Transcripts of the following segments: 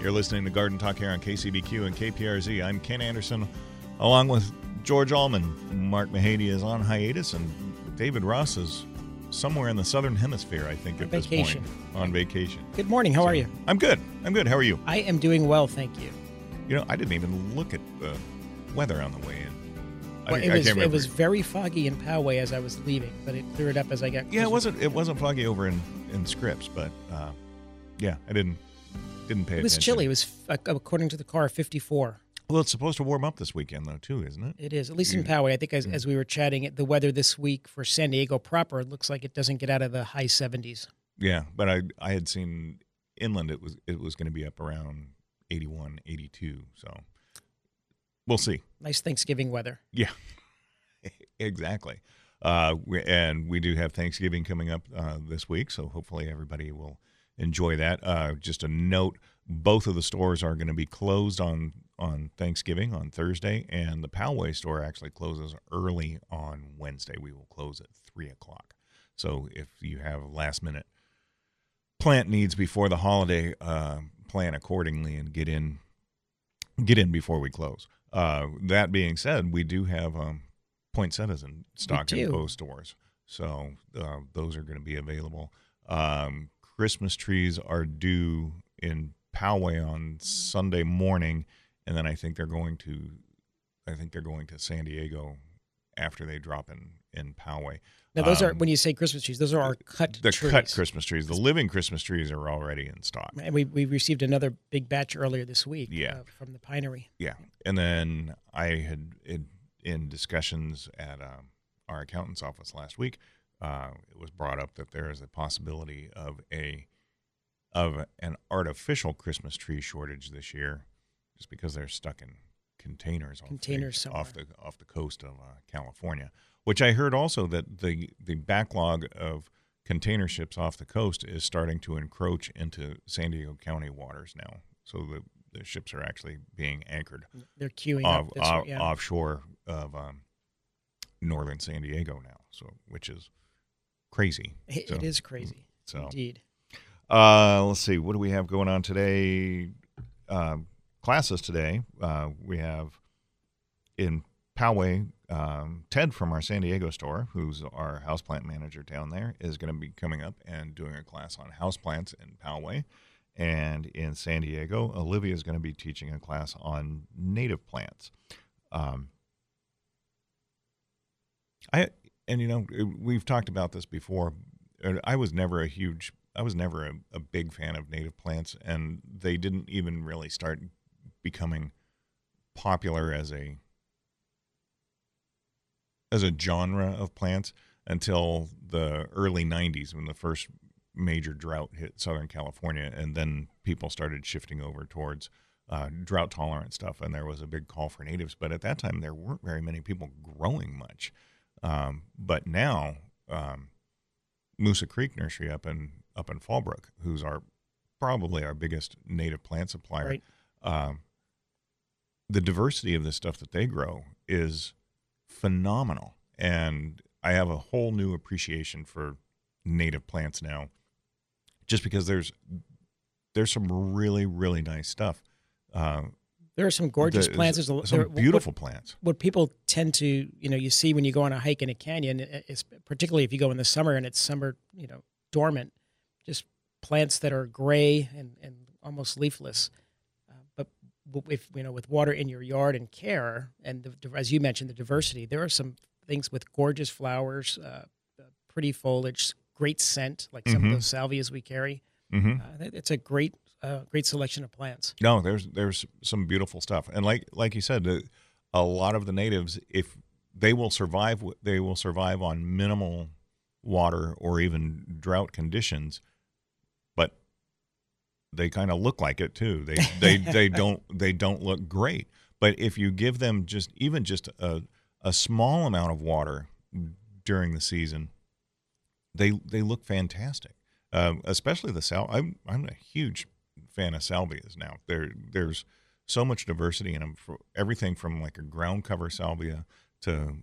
You're listening to Garden Talk here on KCBQ and KPRZ. I'm Ken Anderson, along with George Allman. Mark Mahady is on hiatus, and David Ross is somewhere in the southern hemisphere, I think, On at this vacation. point. On vacation. Good morning. How are you? I'm good. I'm good. How are you? I am doing well, thank you. You know, I didn't even look at the weather on the way in. Well, I it was it was very foggy in Poway as I was leaving, but it cleared up as I got. yeah, it wasn't. It wasn't foggy over in in Scripps, but uh, yeah, I didn't didn't pay It was attention. chilly. It was according to the car 54. Well, it's supposed to warm up this weekend though, too, isn't it? It is at least in Poway. I think as, as we were chatting, the weather this week for San Diego proper it looks like it doesn't get out of the high 70s. Yeah, but I I had seen inland it was it was going to be up around 81, 82. So we'll see. Nice Thanksgiving weather. Yeah, exactly. Uh, we, and we do have Thanksgiving coming up uh, this week, so hopefully everybody will enjoy that. Uh, just a note: both of the stores are going to be closed on on Thanksgiving on Thursday, and the Poway store actually closes early on Wednesday. We will close at three o'clock. So if you have last minute plant needs before the holiday, uh, plan accordingly and get in get in before we close. Uh, that being said, we do have um, poinsettias in stock in both stores, so uh, those are going to be available. Um, Christmas trees are due in Poway on Sunday morning, and then I think they're going to, I think they're going to San Diego after they drop in in Poway. Now those are Um, when you say Christmas trees, those are our cut the trees. cut Christmas trees. The living Christmas trees are already in stock. And we, we received another big batch earlier this week Yeah. uh, from the pinery. Yeah, and then I had in, in discussions at um, our accountant's office last week. Uh, it was brought up that there is a possibility of a of an artificial Christmas tree shortage this year, just because they're stuck in containers off Containers the, off the off the coast of uh, California. Which I heard also that the the backlog of container ships off the coast is starting to encroach into San Diego County waters now. So the the ships are actually being anchored They're queuing off, up off, yeah. offshore of um, northern San Diego now. So which is crazy. It- So- it is crazy. So Indeed. uh, let's see. What do we have going on today? Um, classes today. Uh, we have in Poway, um, Ted from our San Diego store, who's our houseplant manager down there, is going to be coming up and doing a class on houseplants in Poway. And in San Diego, Olivia is going to be teaching a class on native plants. Um, I and you know we've talked about this before. I was never a huge, I was never a, a big fan of native plants, and they didn't even really start becoming popular as a as a genre of plants until the early 90s when the first major drought hit Southern California, and then people started shifting over towards uh, drought tolerant stuff, and there was a big call for natives. But at that time, there weren't very many people growing much. Um, but now, um, Moosa Creek Nursery up in up in Fallbrook, who's our probably our biggest native plant supplier, Right. um, the diversity of the stuff that they grow is phenomenal, and I have a whole new appreciation for native plants now, just because there's there's some really really nice stuff. Uh, There are some gorgeous the- plants. There's a, some there- what- beautiful plants. What people tend to, you know, you see when you go on a hike in a canyon, is particularly if you go in the summer and it's summer, you know, dormant, just plants that are gray and, and almost leafless. Uh, but if you know, with water in your yard and care, and the, as you mentioned, the diversity, there are some things with gorgeous flowers, uh, uh, pretty foliage, great scent, like some Mhm. of those salvias we carry. hmm Uh, it's a great, uh, great selection of plants. No, there's there's some beautiful stuff, and like like you said, a lot of the natives, if they will survive, they will survive on minimal water or even drought conditions, but they kind of look like it too. They they they don't they don't look great, but if you give them just even just a a small amount of water during the season, they they look fantastic. Um, especially the sal. I'm I'm a huge fan of salvias now. There there's so much diversity in them. For everything from like a ground cover salvia to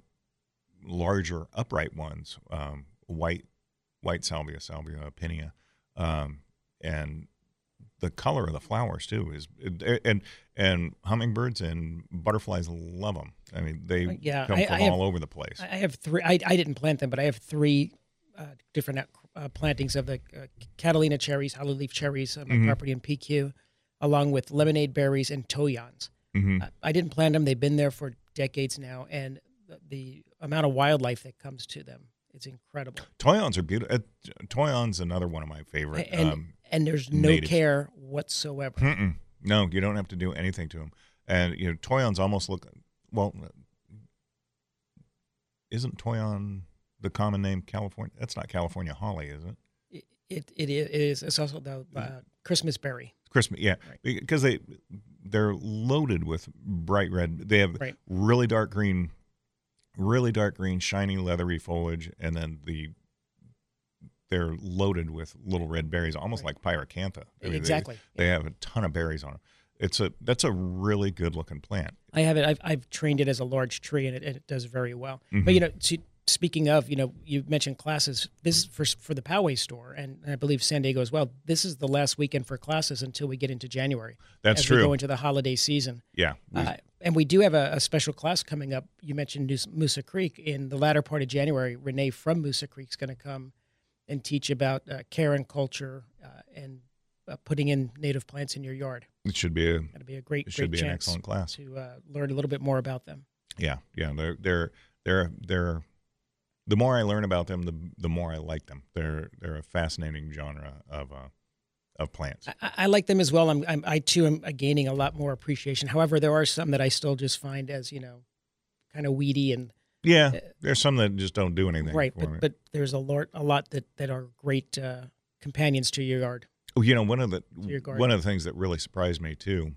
larger upright ones, um, white white salvia, salvia apiana, um, and the color of the flowers too is and and hummingbirds and butterflies love them. I mean, they Uh, yeah, come I- from I have- all over the place. I I have three. I, I didn't plant them, but I have three uh, different uh, plantings of the uh, Catalina cherries, hollyleaf cherries on my Mhm. property in PQ, along with lemonade berries and toyons. hmm I, I didn't plant them; they've been there for decades now, and the, the amount of wildlife that comes to them it's incredible. Toyons are beautiful. Uh, Toyon's another one of my favorite. and um, and there's no natives. care whatsoever. Mm-mm. No, you don't have to do anything to them. And you know, Toyons almost look well. Isn't Toyon the common name California? That's not California holly, is it? It, it, it is. It's also the uh, Christmas berry. Christmas, yeah, Right. because they they're loaded with bright red. They have Right. really dark green, really dark green, shiny leathery foliage, and then the they're loaded with little red berries, almost Right. like pyracantha. I mean, they- exactly. They, have a ton of berries on them. It's a that's a really good looking plant. I have it. I've, I've trained it as a large tree, and it, it does very well. Mhm. But you know, to, speaking of, you know, you mentioned classes. This is for for the Poway store, and I believe San Diego as well. This is the last weekend for classes until we get into January. That's true. We go into the holiday season, yeah, we- uh, and we do have a, a special class coming up. You mentioned Moosa Creek in the latter part of January. Renee from Moosa Creek is going to come and teach about uh, care and culture uh, and uh, putting in native plants in your yard. it should be a That'll be a great, it should great be an excellent class. to uh, learn a little bit more about them. Yeah, yeah, they're they're they're they're. The more I learn about them, the the more I like them. They're they're a fascinating genre of uh, of plants. I, I like them as well. I'm, I'm I too am gaining a lot more appreciation. However, there are some that I still just find as you know, kind of weedy and Yeah, there's some that just don't do anything. uh, right. But but there's a lot a lot that that are great uh, companions to your yard. Oh, you know, one of the one of the things that really surprised me too,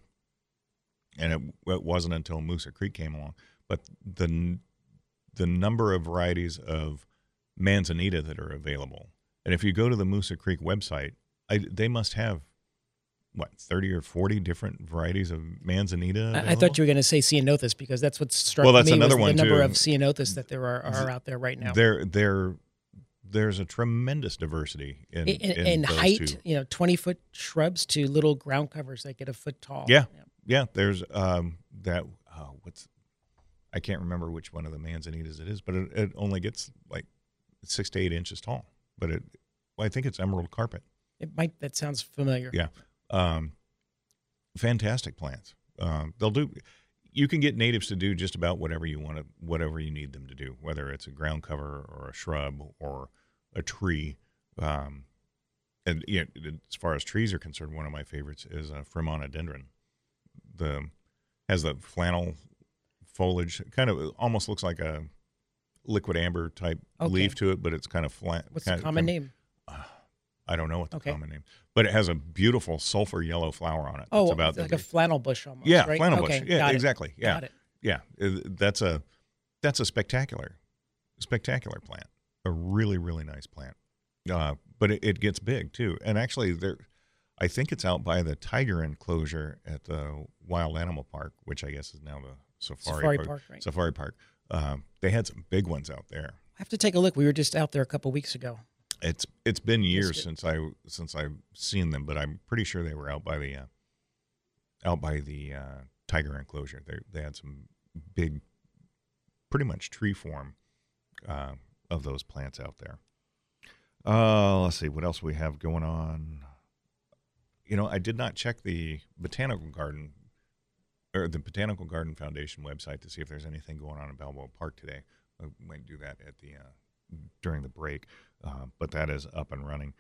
and it, it wasn't until Moosa Creek came along, but the the number of varieties of manzanita that are available. And if you go to the Moosa Creek website, I, they must have what thirty or forty different varieties of manzanita. I, I thought you were going to say ceanothus because that's what struck Well, that's me another was one, the number too. of ceanothus that there are, are out there right now. there there there's a tremendous diversity in, in, in, in height, two. you know, twenty foot shrubs to little ground covers that get a foot tall. Yeah. Yeah, there's um that oh, what's I can't remember which one of the manzanitas it is, but it, it only gets like six to eight inches tall. But it, well, I think it's emerald carpet. It might. That sounds familiar. Yeah, um, fantastic plants. Um, they'll do. You can get natives to do just about whatever you want to, whatever you need them to do, whether it's a ground cover or a shrub or a tree. Um, and you know, as far as trees are concerned, one of my favorites is a Fremontodendron. The has the flannel foliage, kind of almost looks like a liquidambar type Okay. leaf to it, but it's kind of flat. What's kind the common kind of- name? I don't know what the Okay. common name, but it has a beautiful sulfur yellow flower on it. Oh, it's about like a flannel bush almost. yeah right? flannel okay, bush. Yeah, got it, exactly. Yeah, Got it. yeah. Uh, That's a that's a spectacular, spectacular plant. A really really nice plant. Uh, but it, it gets big too. And actually, there, I think it's out by the tiger enclosure at the Wild Animal Park, which I guess is now the Safari, Safari Park. Park, right. Safari Park. Um, they had some big ones out there. I have to take a look. We were just out there a couple weeks ago. It's it's been years since I since I've seen them, but I'm pretty sure they were out by the uh, out by the uh, tiger enclosure. They they had some big, pretty much tree form uh, of those plants out there. Uh, let's see what else we have going on. You know, I did not check the botanical garden or the Botanical Garden Foundation website to see if there's anything going on in Balboa Park today. I might do that at the uh, during the break. uh, but that is up and running.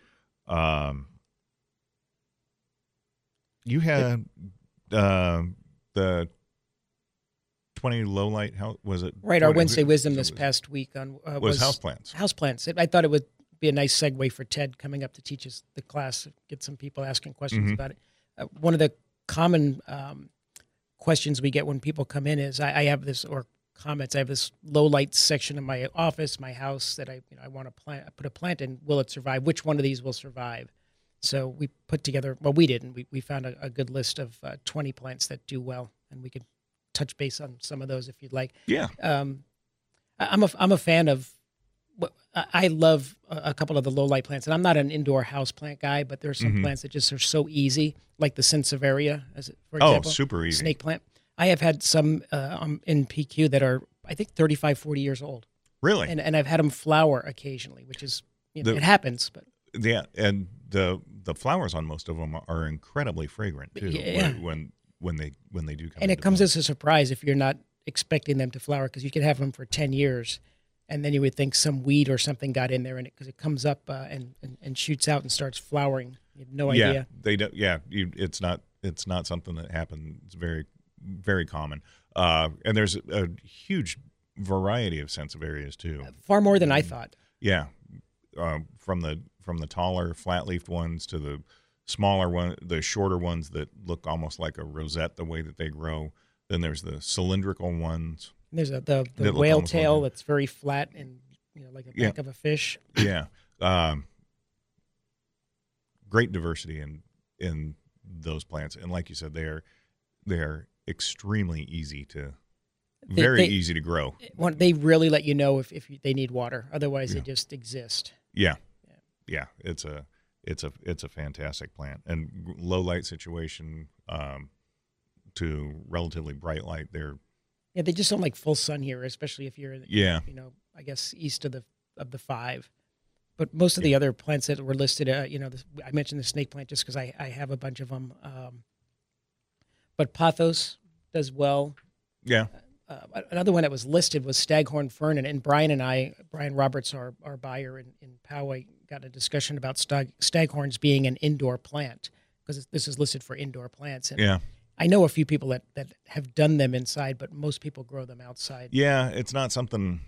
Um, you had uh, the twenty low light. How was it? Right, our 20 Wednesday wisdom this was- past week on uh, was, houseplants. houseplants. It- I thought it would be a nice segue for Ted coming up to teach us the class, get some people asking questions Mhm. about it. Uh, one of the common um, questions we get when people come in is, I, I have this, or comments, I have this low light section in my office, my house that I, you know, I want to plant, put a plant in. Will it survive? Which one of these will survive? So we put together, well, we didn't. We, we found a, a good list of uh, 20 plants that do well, and we could touch base on some of those if you'd like Yeah, um, I- I'm a I'm a fan of. I love a couple of the low light plants, and I'm not an indoor house plant guy, but there are some Mhm. plants that just are so easy, like the Sansevieria, as it, for Oh, example, super easy. snake plant. I have had some uh, um, in PQ that are I think 35, 40 years old, Really? and and I've had them flower occasionally, which is you know, The- it happens, but yeah, and the the flowers on most of them are incredibly fragrant too. Yeah. When, when they when they do come. and it comes bloom. as a surprise if you're not expecting them to flower because you could have them for 10 years and then you would think some weed or something got in there and it because it comes up uh, and, and and shoots out and starts flowering you have no yeah, idea they don't. Yeah, you, it's not it's not something that happens. It's very very common. Uh, and there's a, huge variety of of areas too. far more than i thought Yeah, um, from the from the taller flat leafed ones to the smaller one, the shorter ones that look almost like a rosette the way that they grow. Then there's the cylindrical ones. There's a the, the whale tail a- that's very flat and you know like the Yeah. back of a fish Yeah, um, great diversity in in those plants, and like you said, they're they're extremely easy to They- very they- easy to grow. They really let you know if, if they need water otherwise Yeah. they just exist Yeah. Yeah. yeah, It's a it's a it's a fantastic plant and low light situation um, to relatively bright light. They're yeah they just don't like full sun here especially if you're yeah you know, I guess east of the of the five. But most of the other plants that were listed, uh, you know, this, I mentioned the snake plant just because I, I have a bunch of them. Um, but pothos does well. yeah Uh, another one that was listed was staghorn fern, and, and Brian and I, Brian Roberts, our, our buyer in, in Poway, got a discussion about stag, staghorns being an indoor plant because this is listed for indoor plants. And yeah I know a few people that, that have done them inside, but most people grow them outside. yeah. It's not something.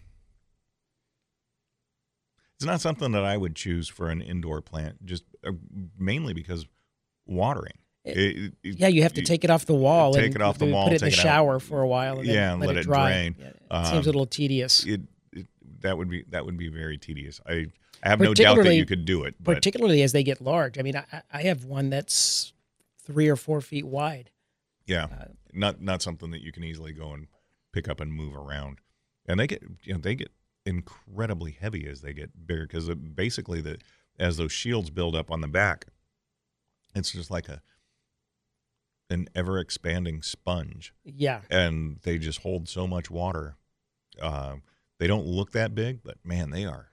It's not something that I would choose for an indoor plant, just uh, mainly because watering. It- It- it- Yeah, you have to take it off the wall. take and it off the wall, Put it in the it out. shower for a while. And Yeah, and let, let it dry. drain. Yeah, it Um, seems a little tedious. it, it that would be that would be very tedious. I I have no doubt that you could do it, but particularly as they get large. I mean, I, I have one that's three or four feet wide. Yeah, uh, not not something that you can easily go and pick up and move around. And they get you know they get incredibly heavy as they get bigger because basically the as those shields build up on the back, it's just like a an ever expanding sponge, Yeah, and they just hold so much water. Uh, they don't look that big, but man, they are.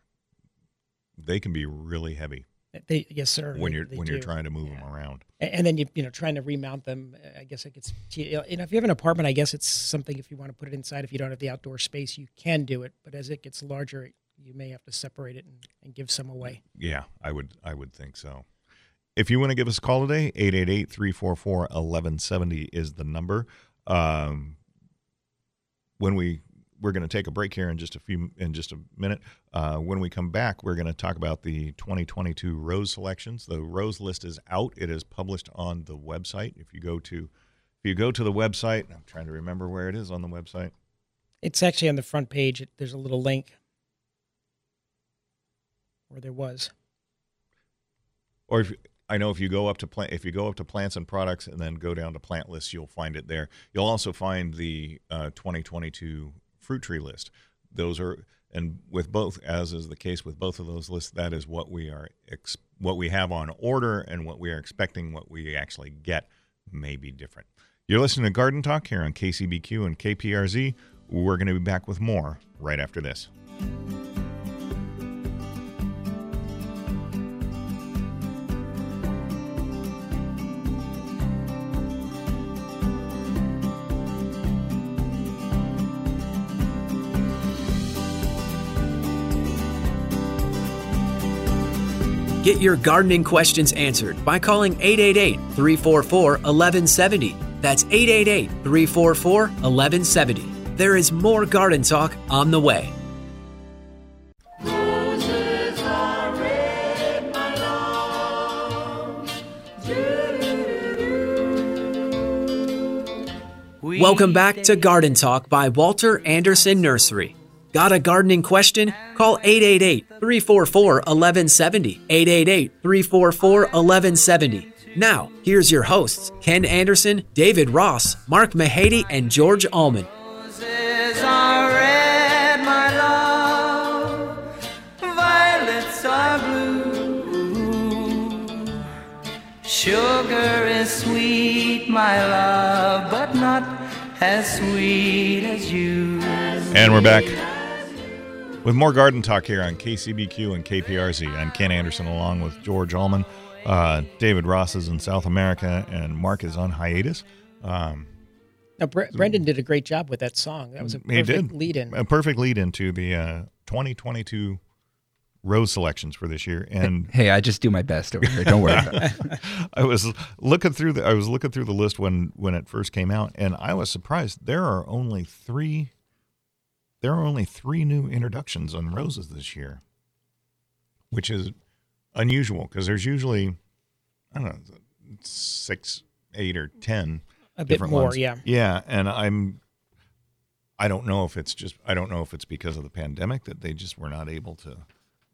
They can be really heavy they yes sir. when you're when you're trying to move Yeah. them around. And then you you know trying to remount them. I guess it gets you know if you have an apartment, I guess it's something if you want to put it inside. If you don't have the outdoor space, you can do it. But as it gets larger, you may have to separate it and, and give some away. Yeah, I would I would think so. If you want to give us a call today, 888-344-1170 is the number. Um, when we we're going to take a break here in just a few in just a minute. Uh, when we come back, we're going to talk about the 2022 rose selections. The rose list is out. It is published on the website. If you go to if you go to the website, I'm trying to remember where it is on the website. It's actually on the front page. It, there's a little link where there was. Or if I know if you go up to plant, if you go up to plants and products and then go down to plant lists, you'll find it there. You'll also find the uh, 2022 fruit tree list. Those are and with both, as is the case with both of those lists, that is what we are ex- what we have on order and what we are expecting. What we actually get may be different. You're listening to Garden Talk here on KCBQ and KPRZ. We're going to be back with more right after this. Get your gardening questions answered by calling 888 344 1170. That's 888 344 1170. There is more garden talk on the way. Welcome back to Garden Talk by Walter Anderson Nursery. Got a gardening question? Call 888 344 1170. 888 344 1170. Now, here's your hosts Ken Anderson, David Ross, Mark Mahady, and George Allman. Roses are red, my love. Violets are blue. Sugar is sweet, my love, but not as sweet as you. And we're back with more garden talk here on KCBQ and KPRZ. I'm Ken Anderson along with George Allman. Uh, David Ross is in South America and Mark is on hiatus. Um, Now, Bre- Brendan did a great job with that song. That was a perfect lead in. a perfect lead into the uh, 2022 rose selections for this year. And Hey, I just do my best over here. Don't worry about it. I was looking through the I was looking through the list when when it first came out, and I was surprised. There are only three. There are only three new introductions on roses this year, which is unusual because there's usually I don't know six, eight, or ten. A bit different more, ones. yeah. Yeah, and I'm. I don't know if it's just I don't know if it's because of the pandemic that they just were not able to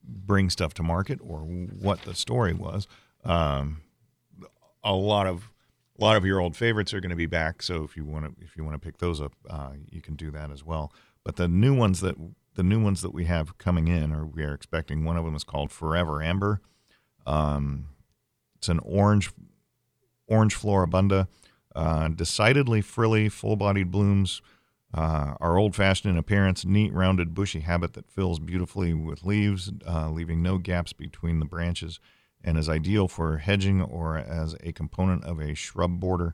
bring stuff to market or what the story was. Um, a lot of a lot of your old favorites are going to be back. So if you want to if you want to pick those up, uh, you can do that as well. But the new ones that the new ones that we have coming in, or we are expecting, one of them is called Forever Amber. Um, it's an orange orange floribunda, uh, decidedly frilly, full-bodied blooms. Uh, are old-fashioned in appearance, neat, rounded, bushy habit that fills beautifully with leaves, uh, leaving no gaps between the branches, and is ideal for hedging or as a component of a shrub border.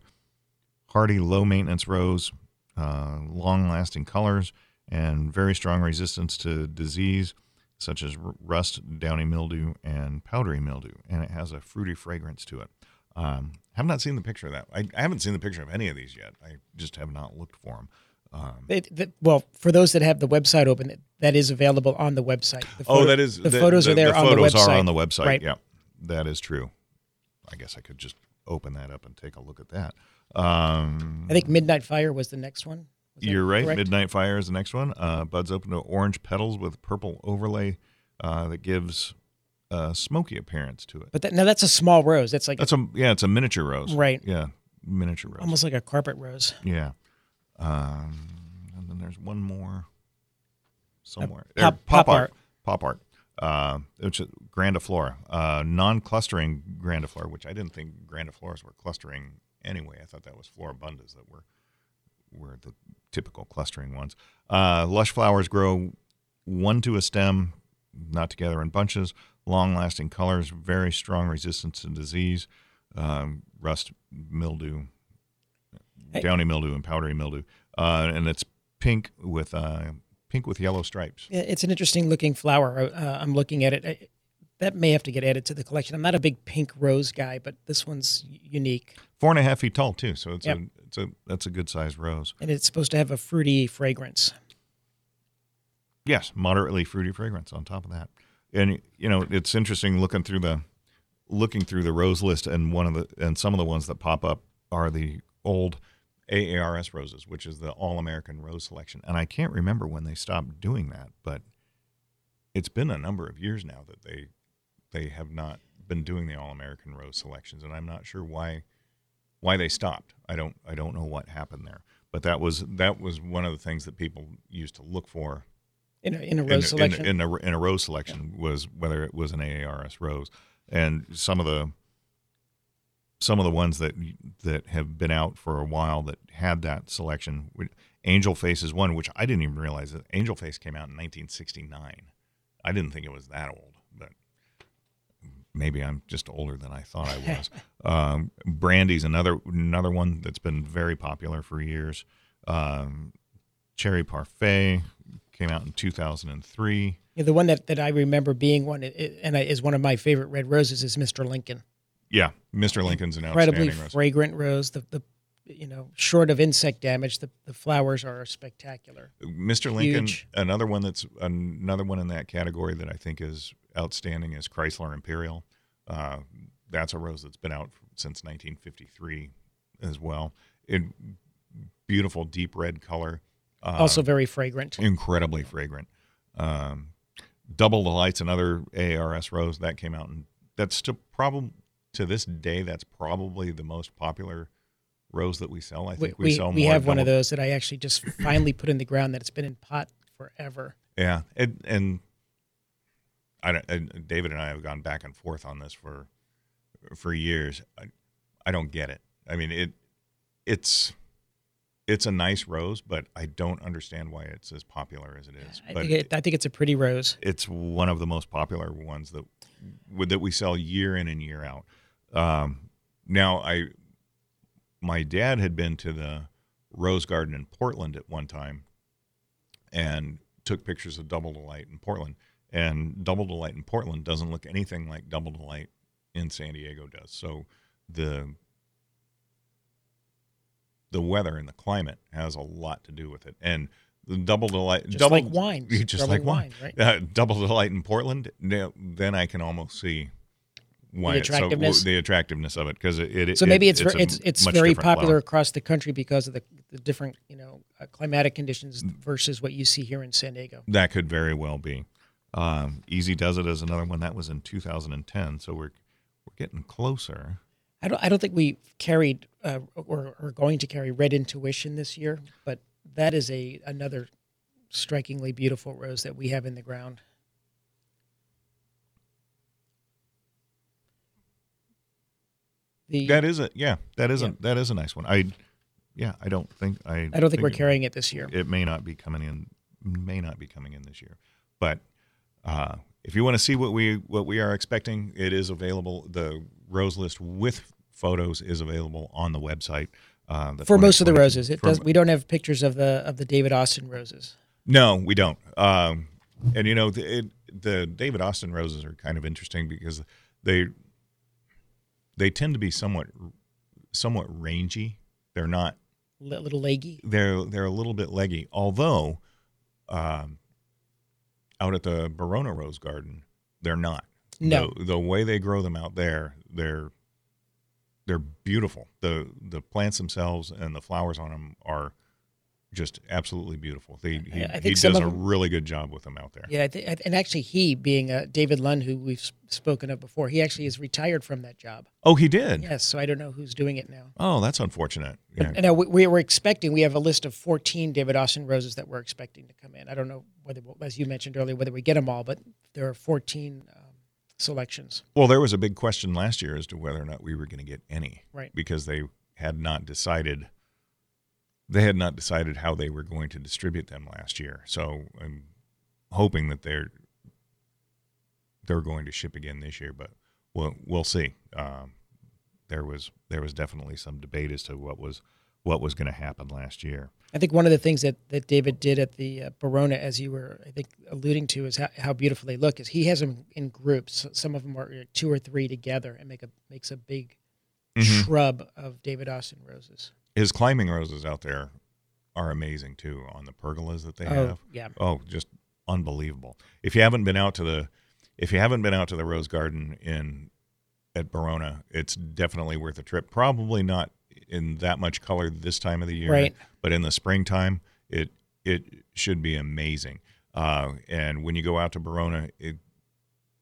Hardy, low-maintenance rose, uh, long-lasting colors, and very strong resistance to disease such as rust, downy mildew, and powdery mildew. And it has a fruity fragrance to it. Um, have not seen the picture of that. I, I haven't seen the picture of any of these yet. I just have not looked for them. Um, They, the, well, for those that have the website open, that is available on the website. The oh, that is the, photos are there the on the website. are on the website. Right. Yeah, that is true. I guess I could just open that up and take a look at that. Um, I think Midnight Fire was the next one. You're right. correct? Midnight Fire is the next one. Uh, buds open to orange petals with purple overlay uh, that gives a smoky appearance to it. But that, now that's a small rose. That's like That's a yeah, it's a miniature rose. Right. Yeah, miniature rose. almost like a carpet rose. Yeah. Um, and then there's one more somewhere. Uh, pop- Er, pop art. art. Pop art. Uh, which is grandiflora, uh, non-clustering grandiflora, which I didn't think grandifloras were clustering anyway. I thought that was floribundas that were were the typical clustering ones. Uh, lush flowers grow one to a stem, not together in bunches. Long-lasting colors, very strong resistance to disease, um, rust, mildew, Hey. downy mildew, and powdery mildew. Uh, and it's pink with uh, pink with yellow stripes. Yeah, It's an interesting looking flower. Uh, I'm looking at it. I, that may have to get added to the collection. I'm not a big pink rose guy, but this one's unique, Four and a half feet tall too, so it's Yep. It's a that's a good sized rose. and it's supposed to have a fruity fragrance. Yes, moderately fruity fragrance on top of that. And you know, it's interesting looking through the looking through the rose list and one of the and some of the ones that pop up are the old AARS roses, which is the All American Rose Selection. And I can't remember when they stopped doing that, but it's been a number of years now that they they have not been doing the All American Rose selections, and I'm not sure why why they stopped. I don't I don't know what happened there. But that was that was one of the things that people used to look for In a, in a in, rose in- selection. in, a, in a rose selection was whether it was an AARS rose, and some of the some of the ones that that have been out for a while that had that selection. Angel Face is one which I didn't even realize that Angel Face came out in 1969. I didn't think it was that old, maybe I'm just older than I thought I was. um, Brandy's another another one that's been very popular for years. Um, Cherry Parfait, came out in 2003. Yeah, the one that, that I remember being one, it, and I, is one of my favorite red roses, is Mr. Lincoln. Yeah, Mr. Lincoln's an Incredibly outstanding rose. fragrant rose. The the you know, short of insect damage, the, the flowers are spectacular. Mr. Lincoln, another one that's another one in that category that I think is outstanding is Chrysler Imperial. Uh, that's a rose that's been out since 1953 as well. It beautiful deep red color. Uh, also very fragrant. incredibly fragrant. Um, Double Delight's another ARS rose that came out, and that's still probably to this day that's probably the most popular rose that we sell. I think we, we, sell we have one of those that I actually just finally put in the ground that it's been in pot forever. Yeah, and, and I don't, and David and I have gone back and forth on this for for years. I, I don't get it. I mean it it's it's a nice rose, but I don't understand why it's as popular as it is. I but think, it, I think it's a pretty rose. it's one of the most popular ones that that we sell year in and year out. Um, now, I my dad had been to the Rose Garden in Portland at one time, and took pictures of Double Delight in Portland. And Double Delight in Portland doesn't look anything like Double Delight in San Diego does. So the the weather and the climate has a lot to do with it. And the Double Delight, Just double, like wine. just Double like wine, wine, right? uh, double delight in Portland, now- then I can almost see why The it's so- attractiveness? the attractiveness of it because it, it So maybe it- it's it's, it's it's very popular flower. across the country because of the, the different you know uh, climatic conditions versus what you see here in San Diego. That could very well be. Um, Easy does It is another one that was in 2010, so we're we're getting closer. I don't I don't think we carried uh, or are going to carry Red Intuition this year, but that is a another strikingly beautiful rose that we have in the ground. The, That is a yeah, that is a that is a nice one. I yeah, I don't think I I don't think we're it- carrying it this year. it may not be coming in may not be coming in this year but uh, if you want to see what we what we are expecting it is available the rose list with photos is available on the website uh, the For most of the roses, it does. We don't have pictures of the of the David Austin roses. no we don't um, and you know the, it, the david austin roses are kind of interesting because they they tend to be somewhat somewhat rangy they're not Li- Little leggy. they're they're a little bit leggy. Although, um, out at the Barona Rose Garden, they're not. No. the, the way they grow them out there, they're they're beautiful. the The plants themselves and the flowers on them are just absolutely beautiful. They he, he does a them- really good job with them out there. Yeah, I thi- and actually, he being uh, David Lund, who we've spoken of before, he actually is retired from that job. Oh, he did. Yes, so I don't know who's doing it now. Oh, that's unfortunate. Yeah. And now we, we were expecting. We have a list of 14 David Austin roses that we're expecting to come in. I don't know whether, as you mentioned earlier, whether we get them all, but there are 14 um, selections. Well, there was a big question last year as to whether or not we were going to get any, Right. Because they had not decided. They had not decided how they were going to distribute them last year, so I'm hoping that they're they're going to ship again this year. But we'll we'll see. Um, there was there was definitely some debate as to what was what was going to happen last year. I think one of the things that, that David did at the uh, Barona, as you were, I think, alluding to, is how, how beautiful they look. Is he has them in groups. Some of them are two or three together, and make a makes a big Mhm. shrub of David Austin roses. His climbing roses out there are amazing too on the pergolas that they oh, have. yeah. Oh, just unbelievable. If you haven't been out to the if you haven't been out to the Rose Garden in at Barona, it's definitely worth a trip. Probably not in that much color this time of the year, Right. but in the springtime, it it should be amazing. Uh, and when you go out to Barona, it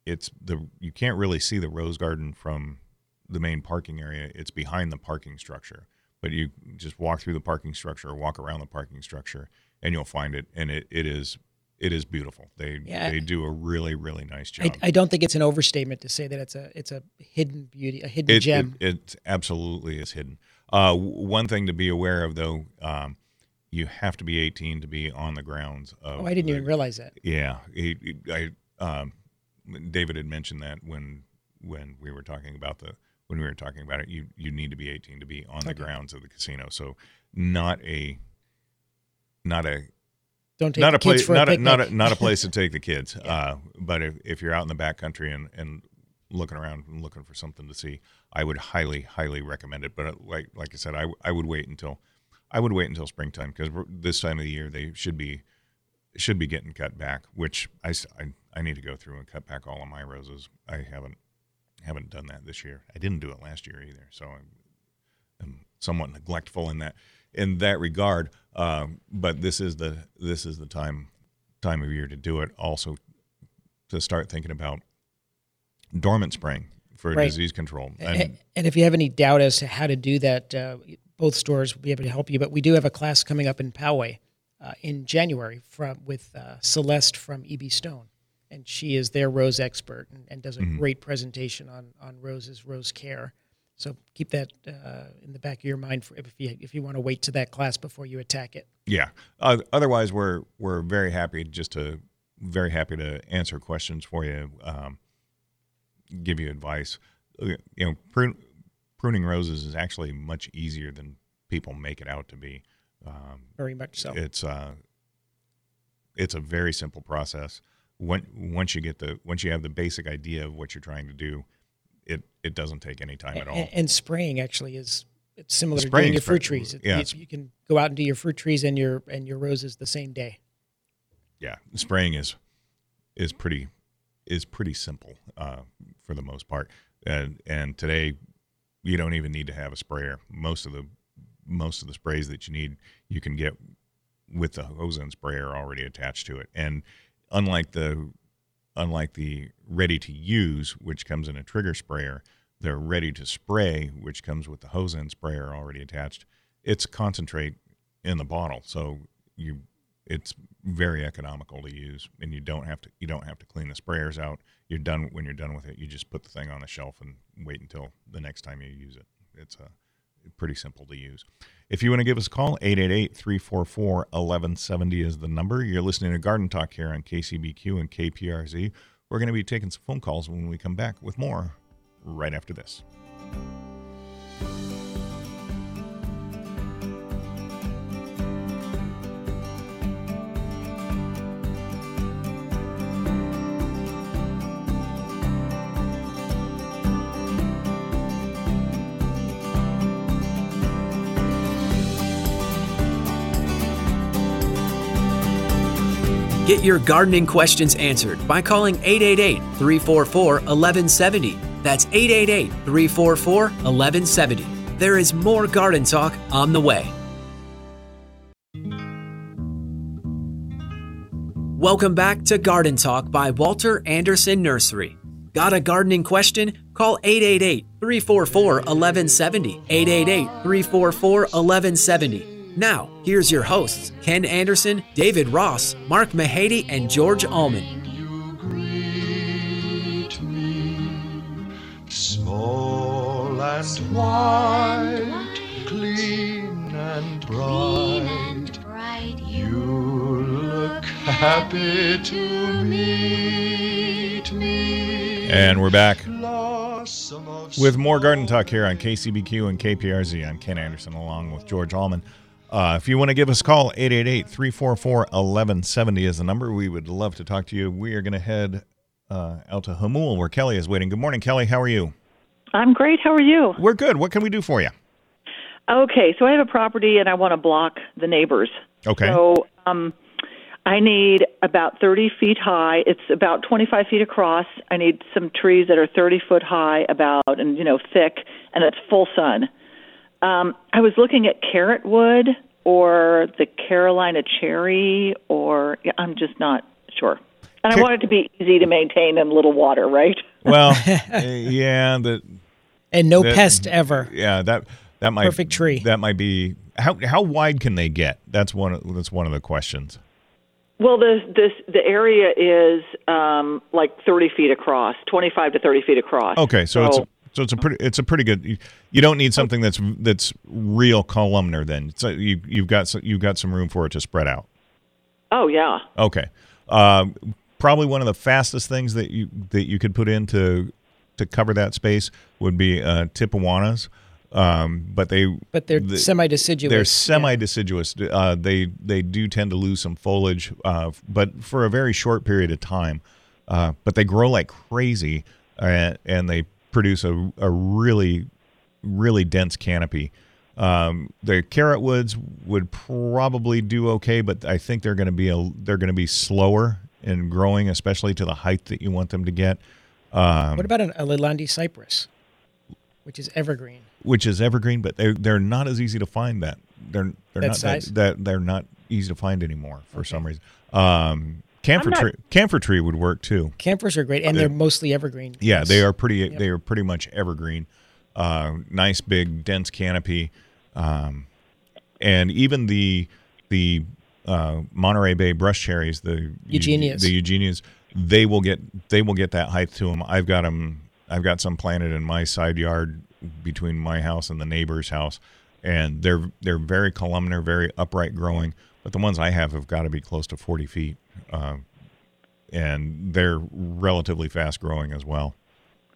it's the you can't really see the Rose Garden from the main parking area. It's behind the parking structure. But you just walk through the parking structure or walk around the parking structure and you'll find it and it, it is it is beautiful. They Yeah. they do a really, really nice job. I, I don't think it's an overstatement to say that it's a it's a hidden beauty, a hidden it, gem. It, it absolutely is hidden. Uh, one thing to be aware of, though, um, you have to be 18 to be on the grounds of. oh, I didn't the- even realize that. Yeah, I, um, David had mentioned that when when we were talking about the when we were talking about it, you you need to be 18 to be on the grounds of the casino. So not a not a Don't take not a place, not a not a, not a place to take the kids. uh, but if, if you're out in the backcountry and and looking around and looking for something to see, I would highly highly recommend it. But uh, like like I said, I I would wait until I would wait until springtime because this time of the year they should be should be getting cut back. Which I, I, I need to go through and cut back all of my roses. I haven't haven't done that this year. I didn't do it last year either. So I'm, I'm somewhat neglectful in that in that regard. Um, but this is the this is the time time of year to do it. Also, to start thinking about dormant spraying for Right. disease control. And And if you have any doubt as to how to do that, uh, both stores will be able to help you. But we do have a class coming up in Poway uh, in January from with uh, Celeste from EB Stone, and she is their rose expert and, and does a great presentation on on roses, rose care. So keep that uh, in the back of your mind for if you if you want to wait to that class before you attack it. Yeah. Uh, otherwise, we're we're very happy just to very happy to answer questions for you, um, give you advice. Uh, You know, prun- pruning roses is actually much easier than people make it out to be. Um, Very much so. it's uh, it's a very simple process. When, once you get the once you have the basic idea of what you're trying to do, it it doesn't take any time at all. And, and spraying actually is it's similar to Spraying doing your fruit very- trees. It- yeah, you, you can go out and do your fruit trees and your and your roses the same day. yeah, spraying is is pretty is pretty simple uh, for the most part. And and today you don't even need to have a sprayer. Most of the most of the sprays that you need you can get with the hose and sprayer already attached to it. And unlike the unlike the ready to use, which comes in a trigger sprayer, the ready to spray, which comes with the hose end sprayer already attached, it's concentrate in the bottle. So you it's very economical to use and you don't have to you don't have to clean the sprayers out. You're done when you're done with it, you just put the thing on the shelf and wait until the next time you use it. It's a pretty simple to use. If you want to give us a call, 888-344-1170 is the number. You're listening to Garden Talk here on KCBQ and KPRZ. We're going to be taking some phone calls when we come back with more right after this. Get your gardening questions answered by calling 888 344 1170. That's 888 344 1170. There is more garden talk on the way. Welcome back to Garden Talk by Walter Anderson Nursery. Got a gardening question? Call 888 344 1170. 888 344 1170. Now, here's your hosts Ken Anderson, David Ross, Mark Mahady, and George Allman. you small and white, clean and bright. bright You look happy to meet me. And we're back with more garden talk here on KCBQ and KPRZ. I'm Ken Anderson along with George Allman. Uh, if you want to give us a call, 888-344-1170 is the number. We would love to talk to you. We are going to head uh, out to Jamul where Kelly is waiting. Good morning, Kelly. How are you? I'm great. How are you? We're good. What can we do for you? Okay, so I have a property and I want to block the neighbors. Okay. So um, I need about 30 feet high. It's about 25 feet across. I need some trees that are 30 foot high, about and you know thick, and it's full sun. Um, I was looking at carrot wood or the Carolina cherry, or yeah, I'm just not sure. And Ca- I want it to be easy to maintain and little water, right? Well, uh, yeah, the And no That- pest ever. yeah that that might Perfect tree. That might be how how wide can they get? That's one of- that's one of the questions. Well, the this the area is um, like 30 feet across, 25 to 30 feet across. Okay, so it's a, so it's a pretty it's a pretty good. You, you don't need something that's that's real columnar. Then so you you've got some, you've got some room for it to spread out. oh yeah. Okay, um, probably one of the fastest things that you that you could put in to to cover that space would be uh, Tipuanas. Uh, um, but they But they're the- semi-deciduous. They're semi-deciduous. Uh, they they do tend to lose some foliage, uh, but for a very short period of time. Uh, but they grow like crazy, uh, and they produce a, a really really dense canopy. Um, the carrot woods would probably do okay, but I think they're going to be a they're going to be slower in growing, especially to the height that you want them to get. Um, What about an, a Leylandii cypress, which is evergreen? which is evergreen, but they're they're not as easy to find. That they're they're That not size? That, that they're not easy to find anymore for some reason. Um, camphor not- tree camphor tree would work too. Camphors are great, and they're mostly evergreen. Yeah, they are pretty. They are pretty much evergreen. Uh, nice big dense canopy, um, and even the the uh, Monterey Bay brush cherries, the Eugenias. the Eugenias, they will get they will get that height to them. I've got them. I've got some planted in my side yard between my house and the neighbor's house, and they're they're very columnar, very upright growing. But the ones I have have got to be close to forty feet, uh, and they're relatively fast growing as well.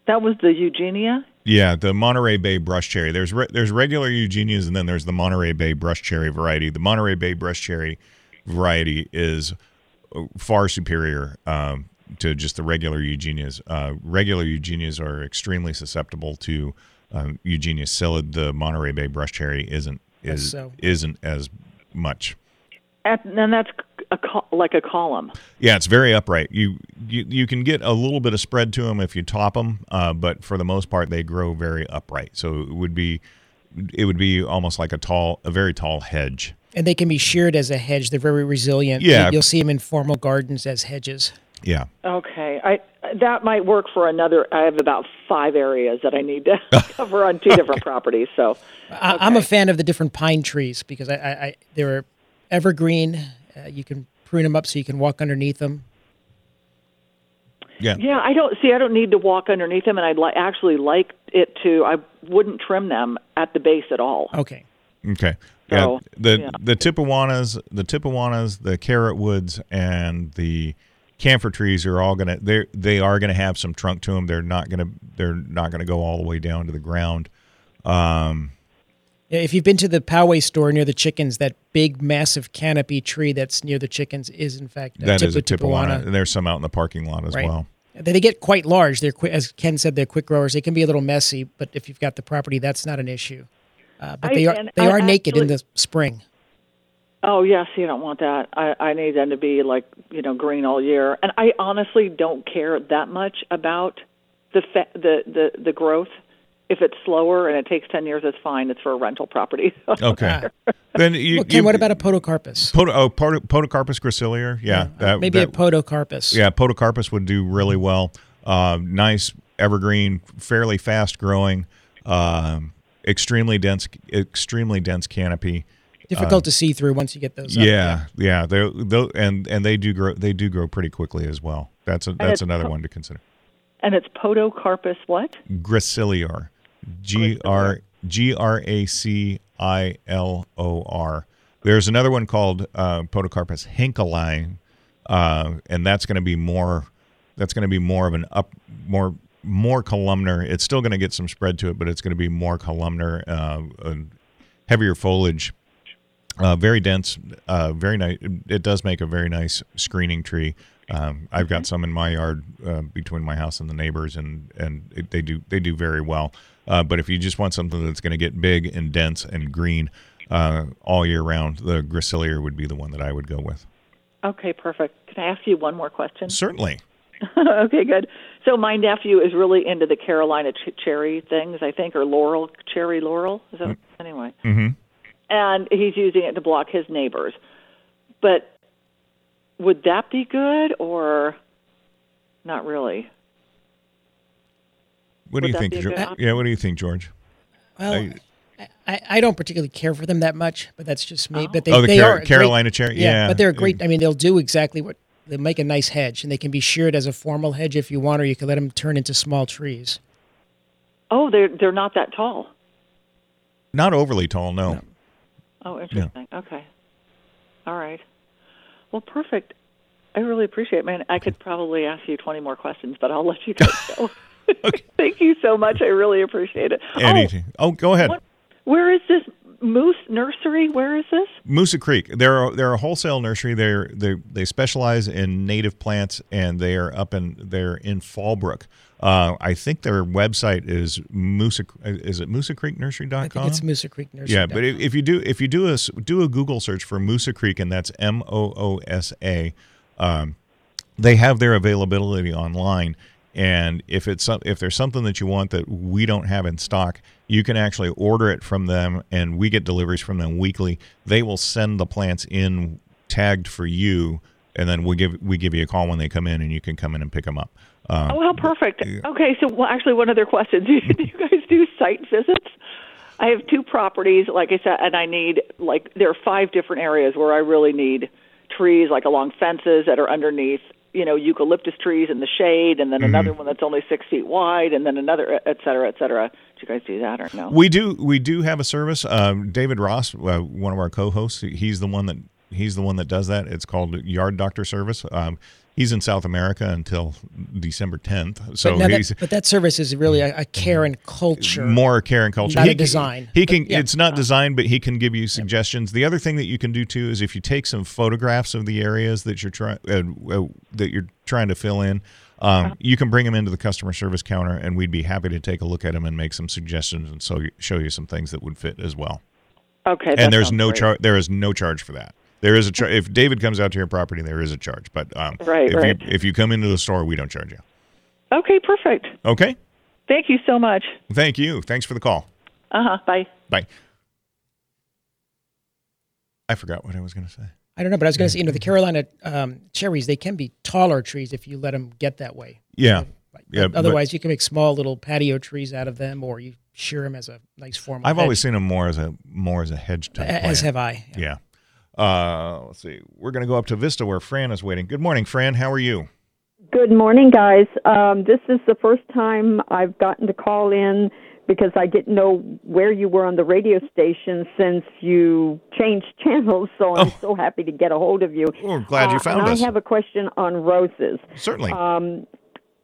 That was the Eugenia. Yeah, the Monterey Bay brush cherry. There's re- there's regular Eugenias, and then there's the Monterey Bay brush cherry variety. The Monterey Bay brush cherry variety is uh, far superior um, to just the regular Eugenias. Uh, regular Eugenias are extremely susceptible to um, Eugenia psyllid. The Monterey Bay brush cherry isn't That's is so. isn't as much. And then that's a col- like a column. Yeah, it's very upright. You you you can get a little bit of spread to them if you top them, uh, but for the most part, they grow very upright. So it would be it would be almost like a tall, a very tall hedge. and they can be sheared as a hedge. They're very resilient. Yeah. you'll see them in formal gardens as hedges. Yeah, Okay, I that might work for another. I have about five areas that I need to cover on two different properties. So I, I'm a fan of the different pine trees because I, I, I they're evergreen. Uh, you can prune them up so you can walk underneath them. yeah, yeah, I don't see. I don't need to walk underneath them, and I'd li- actually like it to. I wouldn't trim them at the base at all. Okay. Okay. Yeah, So, the yeah. the Tipuanas, the Tipuanas, the carrot woods, and the camphor trees are all gonna they they are gonna have some trunk to them. They're not gonna they're not gonna go all the way down to the ground. Um, Yeah, if you've been to the Poway store near the chickens, that big, massive canopy tree that's near the chickens is in fact that is a Tippo- Tipuana. And there's some out in the parking lot as Right. well. They they get quite large. They're qui- as Ken said, they're quick growers. They can be a little messy, but if you've got the property, that's not an issue. Uh, but I- they are they I are naked in the spring. Oh yes, you don't want that. I, I need them to be like you know green all year, and I honestly don't care that much about the fa- the the the growth. If it's slower and it takes ten years, it's fine. It's for a rental property. Okay. then you, Well, Ken, you- what about a podocarpus? Pod- oh, Pod- Podocarpus gracilior? Yeah, that, Maybe that, a podocarpus. Yeah, podocarpus would do really well. Um, nice evergreen, fairly fast growing, um, extremely dense, extremely dense canopy. Difficult to see through once you get those. up. Uh, Yeah, yeah, they they and and they do grow. They do grow pretty quickly as well. That's a, that's another po- one to consider. and it's podocarpus what? Gracilior, G R G R A C I L O R. There's another one called uh, Podocarpus henkelii, uh, and that's going to be more. That's going to be more of an up, more more columnar. It's still going to get some spread to it, but it's going to be more columnar, uh, heavier foliage. Uh, very dense, uh, very nice. It does make a very nice screening tree. Um, I've got some in my yard uh, between my house and the neighbors, and and it, they do they do very well. Uh, but if you just want something that's going to get big and dense and green uh, all year round, the Gracilior would be the one that I would go with. Okay, perfect. Can I ask you one more question? Certainly. okay, good. So my nephew is really into the Carolina ch- cherry things, I think, or laurel cherry laurel. Is that anyway? hmm And he's using it to block his neighbors. But would that be good or not really? What do you think? be a Geor- good option? yeah, what do you think, George? Well, I- I, I don't particularly care for them that much, but that's just me. But they, Oh, the they Car- are great- Carolina cherry? Yeah. but they're great. I mean, they'll do exactly what they make a nice hedge, and they can be sheared as a formal hedge if you want, or you can let them turn into small trees. Oh, they're they're not that tall. Not overly tall, no. Oh, interesting. Okay. All right. Well, perfect. I really appreciate it, man. I could probably ask you 20 more questions, but I'll let you go. Thank you so much. I really appreciate it. Oh, Anything. Oh, go ahead. one, Where is this Moose Nursery? Where is this? Moosa Creek. They're they're a wholesale nursery. They're they they specialize in native plants, and they are up in they're in Fallbrook. Uh, I think their website is Moosa. Is it MoosaCreekNursery.com? I think it's Moosa Creek Nursery. Yeah, but if, if you do if you do a do a Google search for Moosa Creek, and that's M O O S A, um, they have their availability online. And if it's if there's something that you want that we don't have in stock, you can actually order it from them, and we get deliveries from them weekly. They will send the plants in tagged for you, and then we give we give you a call when they come in, and you can come in and pick them up. Uh, Oh, how perfect. Okay, so well, actually, one other question: Do you, do you guys do site visits? I have two properties, like I said, and I need like there are five different areas where I really need trees, like along fences that are underneath, you know, eucalyptus trees in the shade, and then another one that's only six feet wide, and then another, et cetera, et cetera. Do you guys do that or no? We do we do have a service. Um, David Ross, uh, one of our co-hosts, he's the one that he's the one that does that. It's called Yard Doctor Service. Um, he's in South America until December 10th, so but, he's that, but that service is really a, a care and culture. more care and culture. Not a design, He but can. yeah. It's not designed, but he can give you suggestions. The other thing that you can do too is if you take some photographs of the areas that you're trying uh, uh, that you're trying to fill in. Um, Uh-huh. you can bring them into the customer service counter, and we'd be happy to take a look at them and make some suggestions and so show you some things that would fit as well. Okay, and there's no charge. There is no charge for that. There is a char- if David comes out to your property, there is a charge. But um, Right, if right. you if you come into the store, we don't charge you. Okay, perfect. Okay. Thank you so much. Thank you. Thanks for the call. Uh huh. Bye. Bye. I forgot what I was going to say. I don't know, but I was going to say, you know, the Carolina um, cherries, they can be taller trees if you let them get that way. Yeah. Yeah. but Otherwise, you can make small little patio trees out of them, or you shear them as a nice form. I've always seen them more as a more as a hedge type. as plant. have I. Yeah. Uh, let's see. We're going to go up to Vista where Fran is waiting. Good morning, Fran. How are you? Good morning, guys. Um, this is the first time I've gotten to call in because I didn't know where you were on the radio station since you changed channels. So I'm Oh. so happy to get a hold of you. We're glad you Uh, found and us. I have a question on roses. Certainly. Um,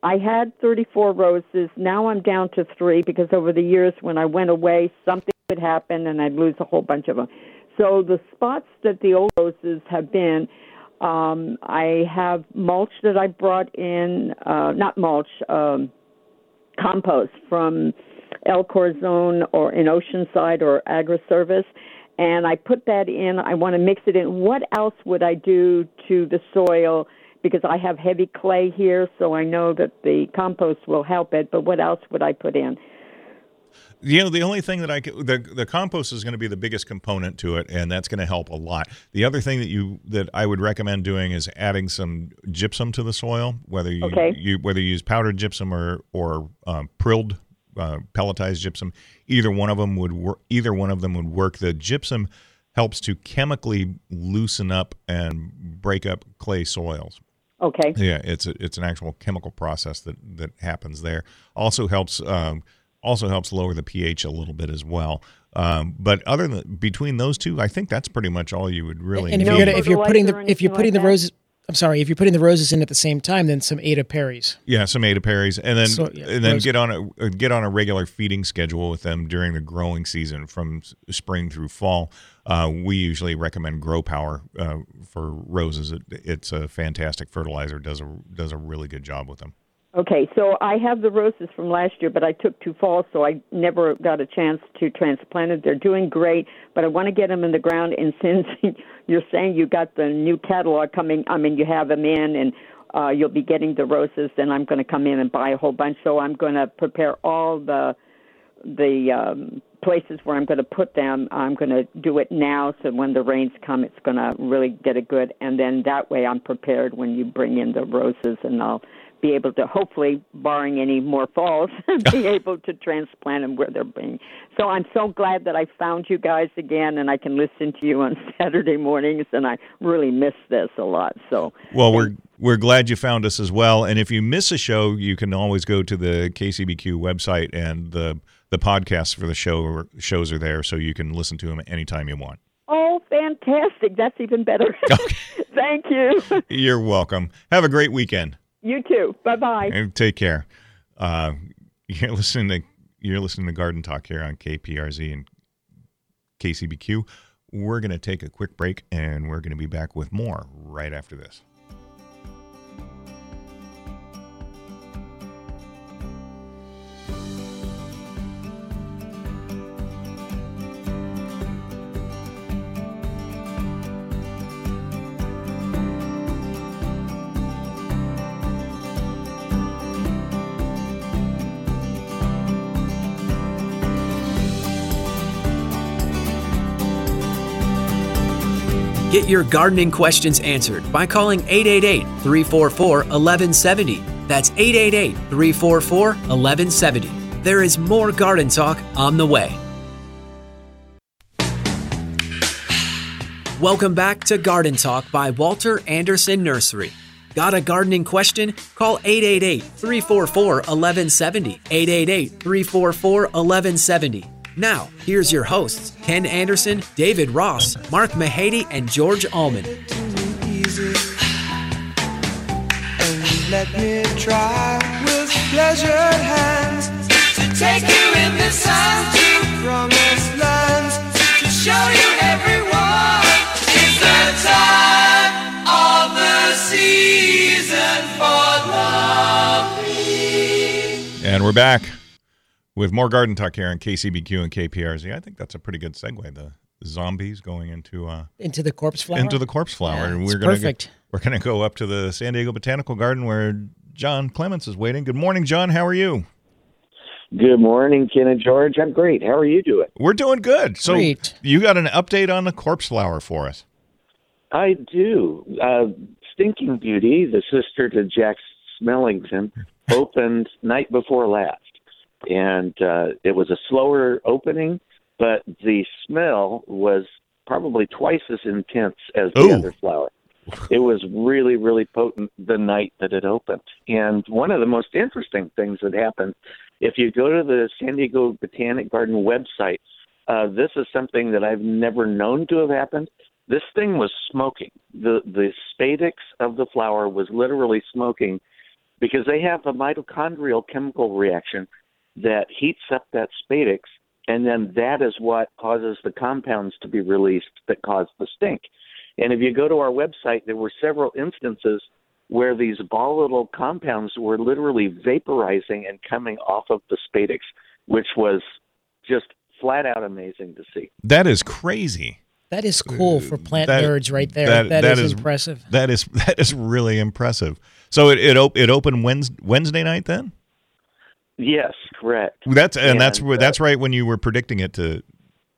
I had 34 roses. Now I'm down to three because over the years, when I went away, something would happen and I'd lose a whole bunch of them. So the spots that the old roses have been, um, I have mulch that I brought in, uh, not mulch, um, compost from El Corazon or in Oceanside or AgriService. And I put that in. I want to mix it in. What else would I do to the soil? Because I have heavy clay here, so I know that the compost will help it. But what else would I put in? You know, the only thing that I could, the the compost is going to be the biggest component to it, and that's going to help a lot. The other thing that you that I would recommend doing is adding some gypsum to the soil, whether you, Okay. you whether you use powdered gypsum or or um, prilled uh, pelletized gypsum. Either one of them would work. Either one of them would work. The gypsum helps to chemically loosen up and break up clay soils. Okay. Yeah, it's a, it's an actual chemical process that that happens there. Also helps um, also helps lower the pH a little bit as well. Um, but other than between those two, I think that's pretty much all you would really And if need. you're gonna, if you're putting the if you're putting like the that? roses, I'm sorry, if you're putting the roses in at the same time, then some Ada Perry's. yeah, some Ada Perry's, and then So, yeah, and then rose- get on a uh, get on a regular feeding schedule with them during the growing season from spring through fall. Uh, we usually recommend Grow Power uh, for roses. It, it's a fantastic fertilizer. does a does a really good job with them. Okay, so I have the roses from last year, but I took two falls, so I never got a chance to transplant it. They're doing great, but I want to get them in the ground. And since you're saying you got the new catalog coming, I mean, you have them in, and uh, you'll be getting the roses, then I'm going to come in and buy a whole bunch. So I'm going to prepare all the the um, places where I'm going to put them. I'm going to do it now, so when the rains come, it's going to really get it good. And then that way, I'm prepared when you bring in the roses, and I'll be able to, hopefully, barring any more falls, be able to transplant them where they're being. So I'm so glad that I found you guys again, and I can listen to you on Saturday mornings. And I really miss this a lot. So Well, we're we're glad you found us as well. And if you miss a show, you can always go to the KCBQ website, and the the podcasts for the show shows are there, so you can listen to them anytime you want. Oh, fantastic! That's even better. Thank you. You're welcome. Have a great weekend. You too. Bye bye. And take care. Uh, you're listening to you're listening to Garden Talk here on KPRZ, and KCBQ. We're going to take a quick break and we're going to be back with more right after this. Get your gardening questions answered by calling 888 344 1170. That's 888 344 1170. There is more garden talk on the way. Welcome back to Garden Talk by Walter Anderson Nursery. Got a gardening question? Call 888 344 1170. 888 344 1170. Now, here's your hosts Ken Anderson, David Ross, Mark Mahady, and George Allman. let me try with pleasured hands to take you in the sun to promised lands to show you everyone. It's the time of the season for loving. And we're back with more garden talk here on KCBQ and KPRZ. I think that's a pretty good segue. The zombies going into uh, Into the corpse flower. into the corpse flower, Yeah, and we're gonna go- perfect. we're going to go up to the San Diego Botanical Garden where John Clements is waiting. Good morning, John. How are you? Good morning, Ken and George. I'm great. How are you doing? We're doing good. So Great. you got an update on the corpse flower for us? I do. Uh, Stinking Beauty, the sister to Jack Smellington, opened night before last, and uh, it was a slower opening, but the smell was probably twice as intense as the Ooh. other flower. It was really, really potent the night that it opened. And one of the most interesting things that happened, if you go to the San Diego Botanic Garden website, uh, this is something that I've never known to have happened. This thing was smoking. The the spadix of the flower was literally smoking because they have a mitochondrial chemical reaction that heats up that spadix, and then that is what causes the compounds to be released that cause the stink. And if you go to our website, there were several instances where these volatile compounds were literally vaporizing and coming off of the spadix, which was just flat out amazing to see. That is crazy. That is cool for uh, plant That- nerds right there. that- that that is, is- impressive. That is that is really impressive. So it it, op- it opened Wednesday, Wednesday night then. Yes, correct. That's and, that's And, where uh, that's right when you were predicting it to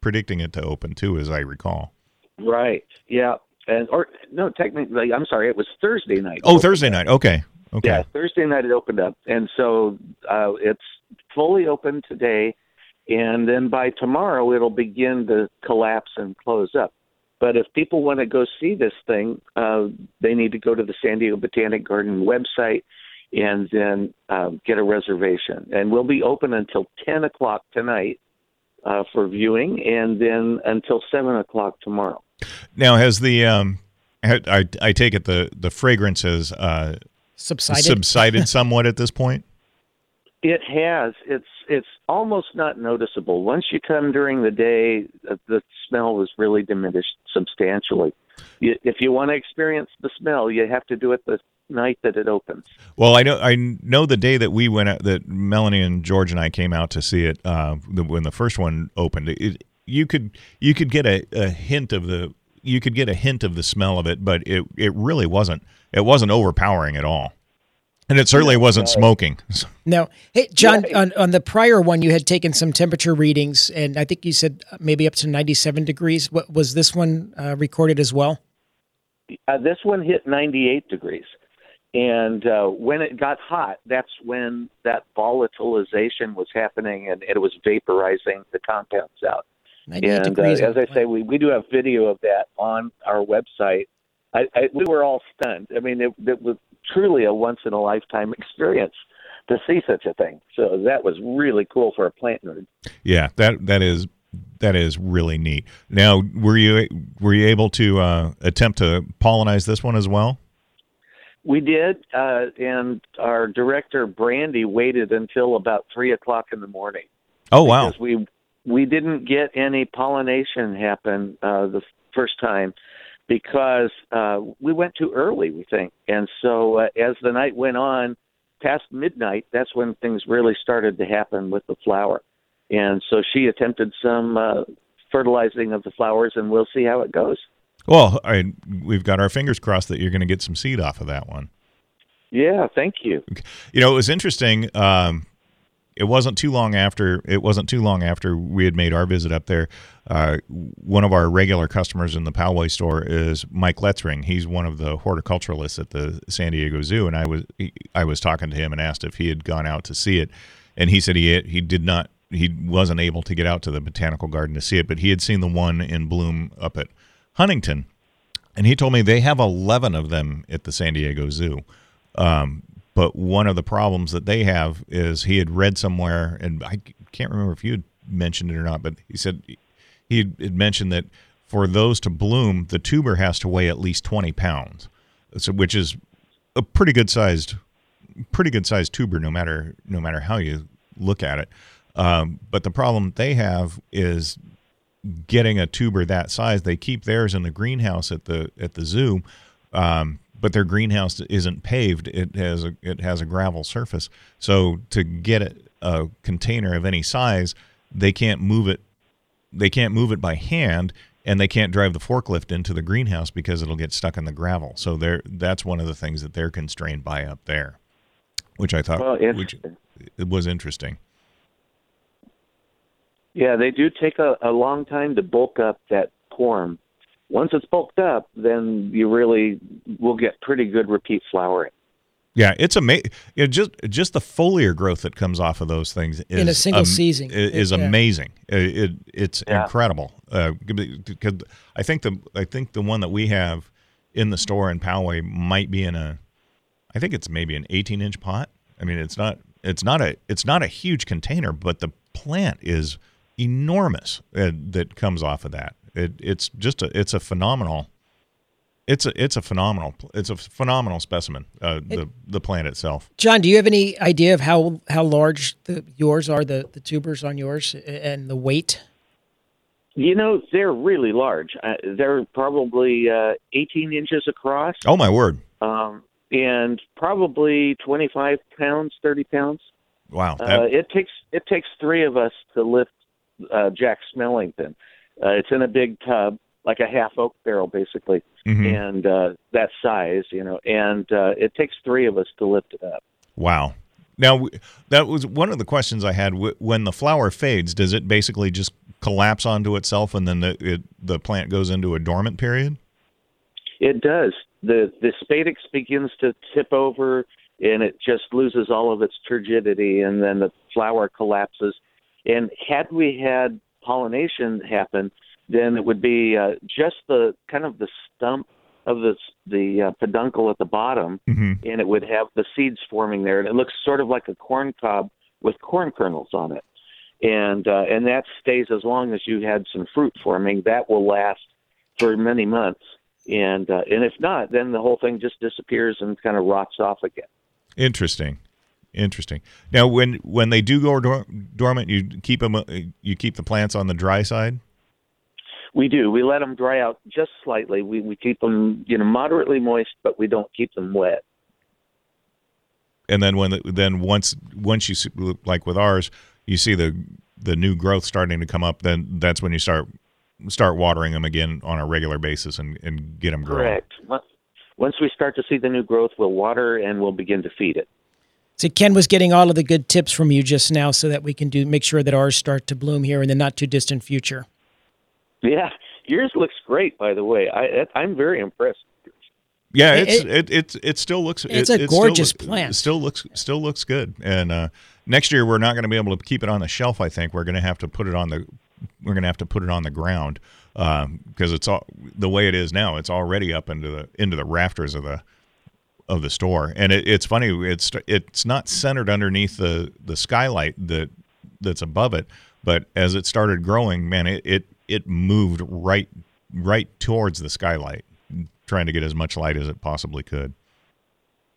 predicting it to open too, as I recall. Right. Yeah. And or no, technically, I'm sorry, it was Thursday night. Oh, Thursday night. Okay. Okay. Yeah, Thursday night it opened up, and so uh, it's fully open today, and then by tomorrow it'll begin to collapse and close up. But if people want to go see this thing, uh, they need to go to the San Diego Botanic Garden website and then uh, get a reservation. And we'll be open until 10 o'clock tonight uh, for viewing, and then until 7 o'clock tomorrow. Now has the um, I I take it the the fragrance has uh Subsided. subsided somewhat at this point. It has. It's it's almost not noticeable. Once you come during the day, uh, the smell is really diminished substantially. If you want to experience the smell, you have to do it the night that it opens. Well, I know I know the day that we went out, that Melanie and George and I came out to see it uh, the, when the first one opened. It, you could you could get a, a hint of the you could get a hint of the smell of it, but it it really wasn't it wasn't overpowering at all, and it certainly wasn't smoking. No. Hey, John, on, on the prior one, you had taken some temperature readings, and I think you said maybe up to 97 degrees. What Was this one uh, recorded as well? Uh, this one hit 98 degrees. And uh, when it got hot, that's when that volatilization was happening and it was vaporizing the compounds out. and uh, as I say, we, we do have video of that on our website. I, I, we were all stunned. I mean, it, it was truly a once in a lifetime experience to see such a thing. So that was really cool for a plant nerd. Yeah, that that is that is really neat. Now, were you were you able to uh, attempt to pollinize this one as well? We did, uh, and our director Brandy waited until about three o'clock in the morning. Oh wow! Because we we didn't get any pollination happen uh, the first time because uh, we went too early, we think. And so uh, as the night went on, past midnight, that's when things really started to happen with the flower. And so she attempted some uh, fertilizing of the flowers, and we'll see how it goes. Well, I, we've got our fingers crossed that you're going to get some seed off of that one. Yeah, thank you. You know, it was interesting. Um, it wasn't too long after it wasn't too long after we had made our visit up there. Uh, one of our regular customers in the Poway store is Mike Letzring. He's one of the horticulturalists at the San Diego Zoo, and I was he, I was talking to him and asked if he had gone out to see it, and he said he he did not he wasn't able to get out to the botanical garden to see it, but he had seen the one in bloom up at Huntington, and he told me they have eleven of them at the San Diego Zoo. Um, but one of the problems that they have is he had read somewhere, and I can't remember if you had mentioned it or not, but he said he had mentioned that for those to bloom, the tuber has to weigh at least 20 pounds, so, which is a pretty good sized, pretty good sized tuber, no matter no matter how you look at it. Um, but the problem they have is getting a tuber that size. They keep theirs in the greenhouse at the at the zoo. Um, but their greenhouse isn't paved. It has a it has a gravel surface. So to get a, a container of any size, they can't move it. They can't move it by hand, and they can't drive the forklift into the greenhouse because it'll get stuck in the gravel. So there, that's one of the things that they're constrained by up there, which I thought Well, which it was interesting. Yeah, they do take a, a long time to bulk up that corm. Once it's bulked up, then you really will get pretty good repeat flowering. Yeah, it's amazing. It just just the foliar growth that comes off of those things is In a single season. i- is Yeah. amazing. It, it it's Yeah. incredible. Uh, because I think the I think the one that we have in the store in Poway might be in a, I think it's maybe an 18 inch pot. I mean, it's not it's not a it's not a huge container, but the plant is enormous uh, that comes off of that. It, it's just a it's a phenomenal. It's a it's a phenomenal it's a phenomenal specimen. Uh, the the plant itself. John, do you have any idea of how how large the yours are the the tubers on yours and the weight? You know, they're really large. Uh, they're probably uh, 18 inches across Oh my word! um, and probably 25 pounds, 30 pounds. Wow. Uh, That, it takes it takes three of us to lift uh, Jack Smellington. Uh, it's in a big tub, like a half oak barrel, basically, Mhm. and uh, that size, you know. And uh, it takes three of us to lift it up. wow. Now that was one of the questions I had. When the flower fades, does it basically just collapse onto itself, and then the it, the plant goes into a dormant period? It does. The the spadix begins to tip over, and it just loses all of its turgidity, and then the flower collapses. And had we had pollination happen, then it would be uh, just the kind of the stump of the the uh, peduncle at the bottom, Mm-hmm. and it would have the seeds forming there, and it looks sort of like a corn cob with corn kernels on it. And uh, and that stays as long as you had some fruit forming. That will last for many months. And uh, and if not, then the whole thing just disappears and kind of rots off again. Interesting. Interesting. Now, when when they do go dor- dormant, you keep them. Uh, you keep the plants on the dry side. We do. We let them dry out just slightly. We we keep them you know moderately moist, but we don't keep them wet. and then when the, then once once you see, like with ours, you see the the new growth starting to come up. Then that's when you start start watering them again on a regular basis and, and get them growing. Correct. Once we start to see the new growth, we'll water and we'll begin to feed it. So Ken was getting all of the good tips from you just now, so that we can do make sure that ours start to bloom here in the not too distant future. Yeah, yours looks great, by the way. I I'm very impressed. Yeah, It- it's it- it it, it still looks It's it, a it still gorgeous look- plant. Still looks still looks good. And uh, next year we're not going to be able to keep it on the shelf. I think we're going to have to put it on the we're going to have to put it on the ground because it's all the way it is now. It's already up into the into the rafters of the of the store. And it, it's funny. It's it's not centered underneath the the skylight that that's above it. But as it started growing, man, it it, it moved right right towards the skylight, trying to get as much light as it possibly could.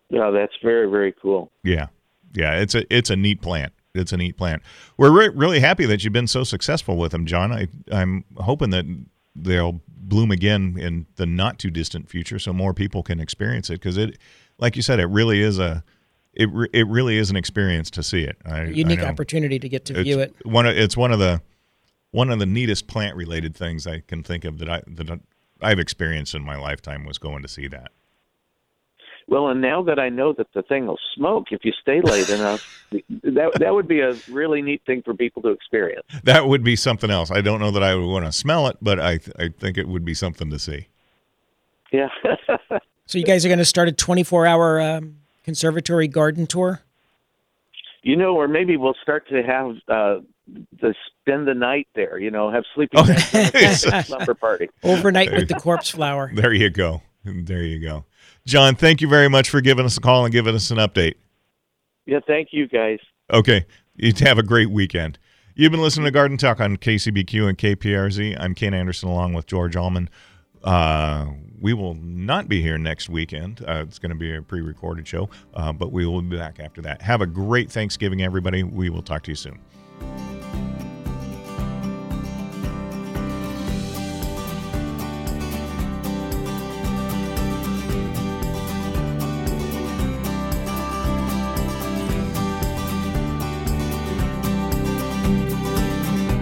Yeah, that's very very cool. Yeah, yeah. It's a it's a neat plant. It's a neat plant. We're re- really happy that you've been so successful with them, John. I, I'm hoping that they'll bloom again in the not too distant future, so more people can experience it. Because it, like you said, it really is a it re- it really is an experience to see it. I, Unique I opportunity to get to It's view it. One of, it's one of the one of the neatest plant related things I can think of that I that I've experienced in my lifetime was going to see that. Well, and now that I know that the thing will smoke if you stay late enough, that that would be a really neat thing for people to experience. That would be something else. I don't know that I would want to smell it, but I I think it would be something to see. Yeah. So you guys are going to start a 24 hour um, conservatory garden tour? you know, or maybe we'll start to have uh, the spend the night there. You know, have sleeping Oh. bags and a slumber party. Overnight with the corpse flower. There you go. There you go. John, thank you very much for giving us a call and giving us an update. Yeah, thank you guys. Okay. You have a great weekend. You've been listening to Garden Talk on KCBQ and KPRZ. I'm Ken Anderson along with George Allman. Uh, we will not be here next weekend. Uh, it's going to be a pre recorded show, uh, but we will be back after that. Have a great Thanksgiving, everybody. We will talk to you soon.